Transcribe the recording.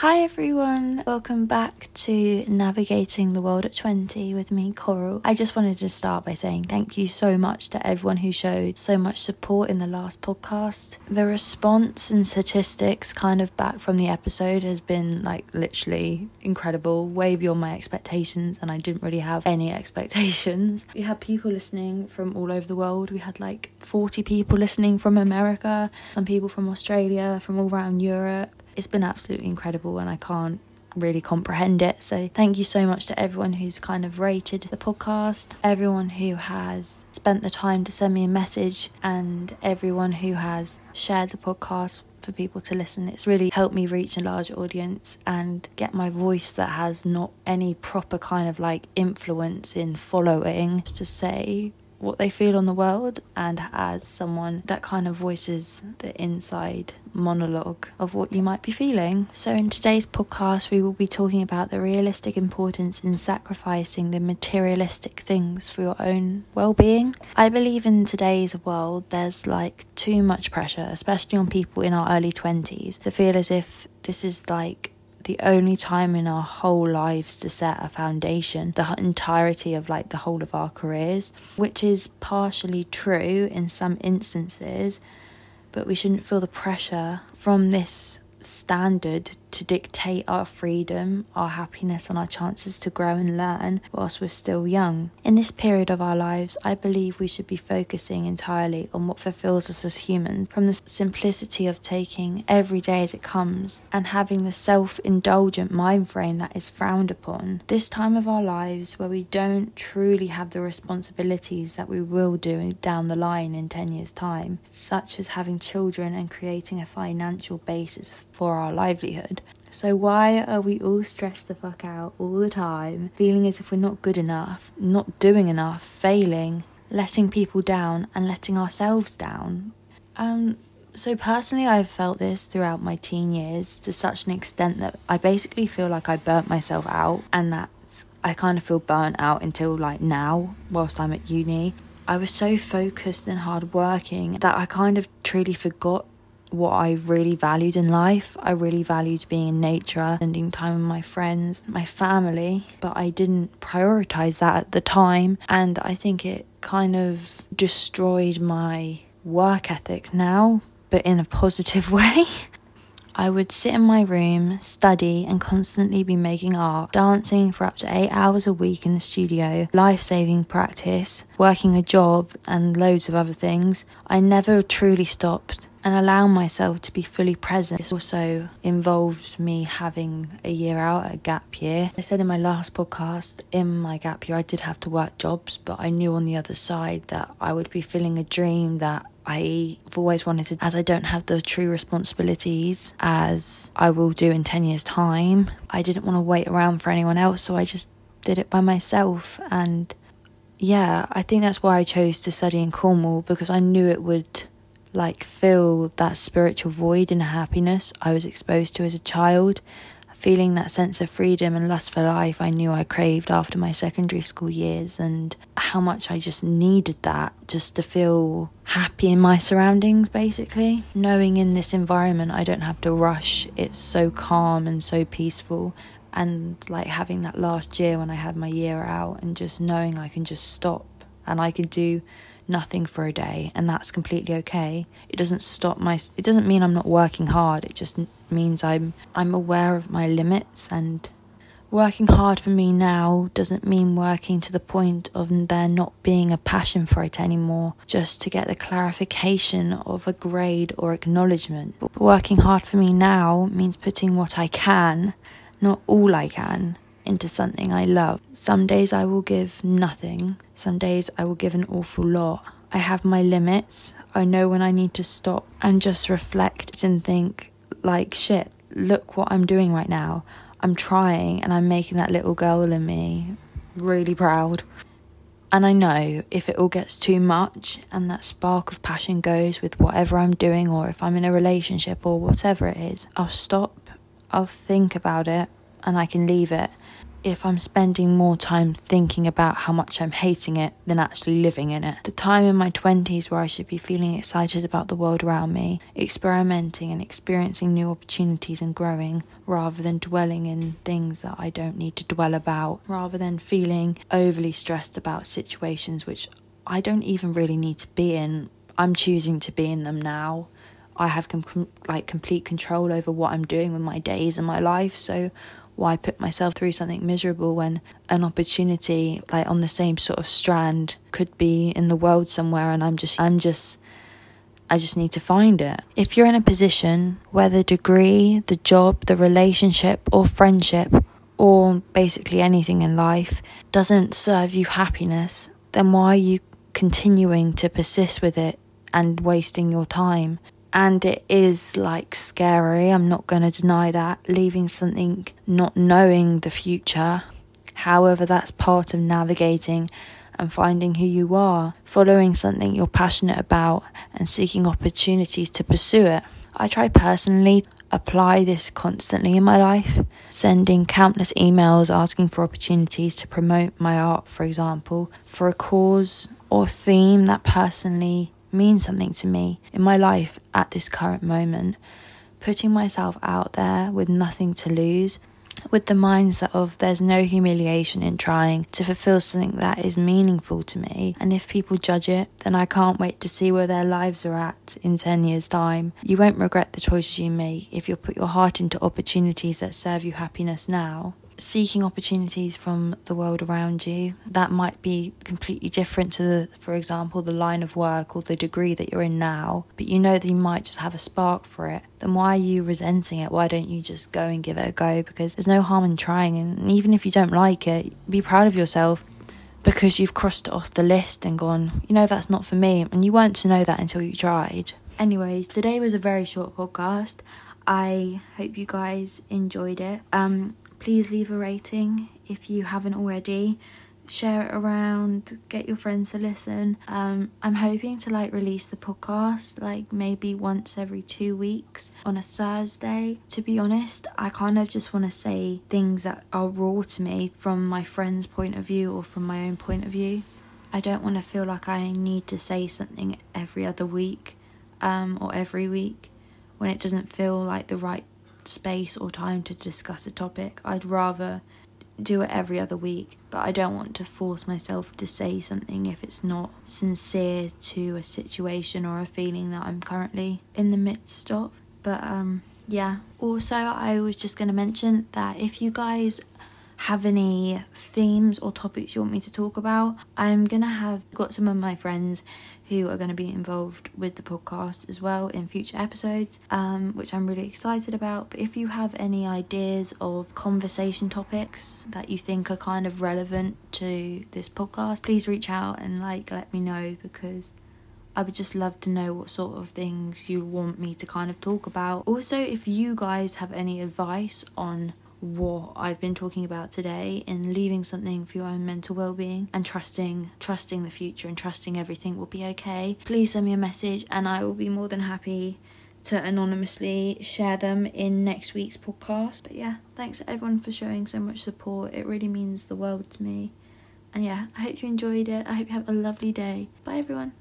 Hi everyone, welcome back to Navigating the World at 20 with me, Coral. I just wanted to start by saying thank you so much to everyone who showed so much support in the last podcast. The response and statistics kind of back from the episode has been like literally incredible, way beyond my expectations, and I didn't really have any expectations. We had people listening from all over the world. We had like 40 people listening from America, some people from Australia, from all around Europe it's been absolutely incredible and I can't really comprehend it. So, thank you so much to everyone who's kind of rated the podcast, everyone who has spent the time to send me a message, and everyone who has shared the podcast for people to listen. It's really helped me reach a large audience and get my voice that has not any proper kind of like influence in following to say what they feel on the world and as someone that kind of voices the inside monologue of what you might be feeling. So, in today's podcast, we will be talking about the realistic importance in sacrificing the materialistic things for your own well being. I believe in today's world, there's like too much pressure, especially on people in our early 20s, to feel as if this is like the only time in our whole lives to set a foundation, the entirety of like the whole of our careers, which is partially true in some instances, but we shouldn't feel the pressure from this standard to dictate our freedom, our happiness, and our chances to grow and learn whilst we're still young. In this period of our lives, I believe we should be focusing entirely on what fulfills us as humans, from the simplicity of taking every day as it comes and having the self indulgent mind frame that is frowned upon. This time of our lives where we don't truly have the responsibilities that we will do down the line in 10 years' time, such as having children and creating a financial basis for our livelihood. So, why are we all stressed the fuck out all the time, feeling as if we're not good enough, not doing enough, failing, letting people down, and letting ourselves down? Um, so, personally, I've felt this throughout my teen years to such an extent that I basically feel like I burnt myself out, and that I kind of feel burnt out until like now, whilst I'm at uni. I was so focused and hardworking that I kind of truly forgot what I really valued in life. I really valued being in nature, spending time with my friends, my family, but I didn't prioritize that at the time. And I think it kind of destroyed my work ethic now, but in a positive way. I would sit in my room, study, and constantly be making art, dancing for up to eight hours a week in the studio, life saving practice, working a job, and loads of other things. I never truly stopped and allow myself to be fully present. This also involved me having a year out, a gap year. I said in my last podcast, in my gap year, I did have to work jobs, but I knew on the other side that I would be filling a dream that I've always wanted to, as I don't have the true responsibilities as I will do in 10 years' time. I didn't want to wait around for anyone else, so I just did it by myself. And yeah, I think that's why I chose to study in Cornwall because I knew it would like fill that spiritual void and happiness I was exposed to as a child. Feeling that sense of freedom and lust for life I knew I craved after my secondary school years, and how much I just needed that just to feel happy in my surroundings, basically. Knowing in this environment I don't have to rush, it's so calm and so peaceful. And like having that last year when I had my year out, and just knowing I can just stop and I can do nothing for a day and that's completely okay. It doesn't stop my it doesn't mean i'm not working hard it just means i'm i'm aware of my limits and working hard for me now doesn't mean working to the point of there not being a passion for it anymore just to get the clarification of a grade or acknowledgement. But working hard for me now means putting what i can not all i can into something I love. Some days I will give nothing, some days I will give an awful lot. I have my limits. I know when I need to stop and just reflect and think, like, shit, look what I'm doing right now. I'm trying and I'm making that little girl in me really proud. And I know if it all gets too much and that spark of passion goes with whatever I'm doing, or if I'm in a relationship or whatever it is, I'll stop, I'll think about it, and I can leave it if I'm spending more time thinking about how much I'm hating it than actually living in it. The time in my 20s where I should be feeling excited about the world around me, experimenting and experiencing new opportunities and growing, rather than dwelling in things that I don't need to dwell about, rather than feeling overly stressed about situations which I don't even really need to be in. I'm choosing to be in them now. I have com- like complete control over what I'm doing with my days and my life. So why put myself through something miserable when an opportunity like on the same sort of strand could be in the world somewhere and I'm just I'm just I just need to find it. If you're in a position where the degree, the job, the relationship or friendship or basically anything in life doesn't serve you happiness, then why are you continuing to persist with it and wasting your time? And it is like scary. I'm not going to deny that. Leaving something, not knowing the future. However, that's part of navigating and finding who you are, following something you're passionate about, and seeking opportunities to pursue it. I try personally apply this constantly in my life, sending countless emails asking for opportunities to promote my art, for example, for a cause or theme that personally means something to me in my life at this current moment. Putting myself out there with nothing to lose, with the mindset of there's no humiliation in trying to fulfill something that is meaningful to me. And if people judge it, then I can't wait to see where their lives are at in 10 years' time. You won't regret the choices you make if you put your heart into opportunities that serve you happiness now seeking opportunities from the world around you that might be completely different to the, for example the line of work or the degree that you're in now. But you know that you might just have a spark for it. Then why are you resenting it? Why don't you just go and give it a go? Because there's no harm in trying. And even if you don't like it be proud of yourself because you've crossed it off the list and gone you know that's not for me. And you weren't to know that until you tried. Anyways today was a very short podcast. I hope you guys enjoyed it. Um, please leave a rating if you haven't already. Share it around get your friends to listen. Um i'm hoping to like release the podcast like maybe once every two weeks on a thursday. To be honest i kind of just want to say things that are raw to me from my friend's point of view or from my own point of view. I don't want to feel like i need to say something every other week um or every week when it doesn't feel like the right space or time to discuss a topic. I'd rather do it every other week, but I don't want to force myself to say something if it's not sincere to a situation or a feeling that I'm currently in the midst of. But um yeah. Also, I was just going to mention that if you guys have any themes or topics you want me to talk about, I'm gonna have got some of my friends who are going to be involved with the podcast as well in future episodes, um, which I'm really excited about. But if you have any ideas of conversation topics that you think are kind of relevant to this podcast, please reach out and like let me know because I would just love to know what sort of things you want me to kind of talk about. Also, if you guys have any advice on what I've been talking about today in leaving something for your own mental well-being and trusting trusting the future and trusting everything will be okay. Please send me a message and I will be more than happy to anonymously share them in next week's podcast. But yeah, thanks everyone for showing so much support. It really means the world to me. And yeah, I hope you enjoyed it. I hope you have a lovely day. Bye everyone.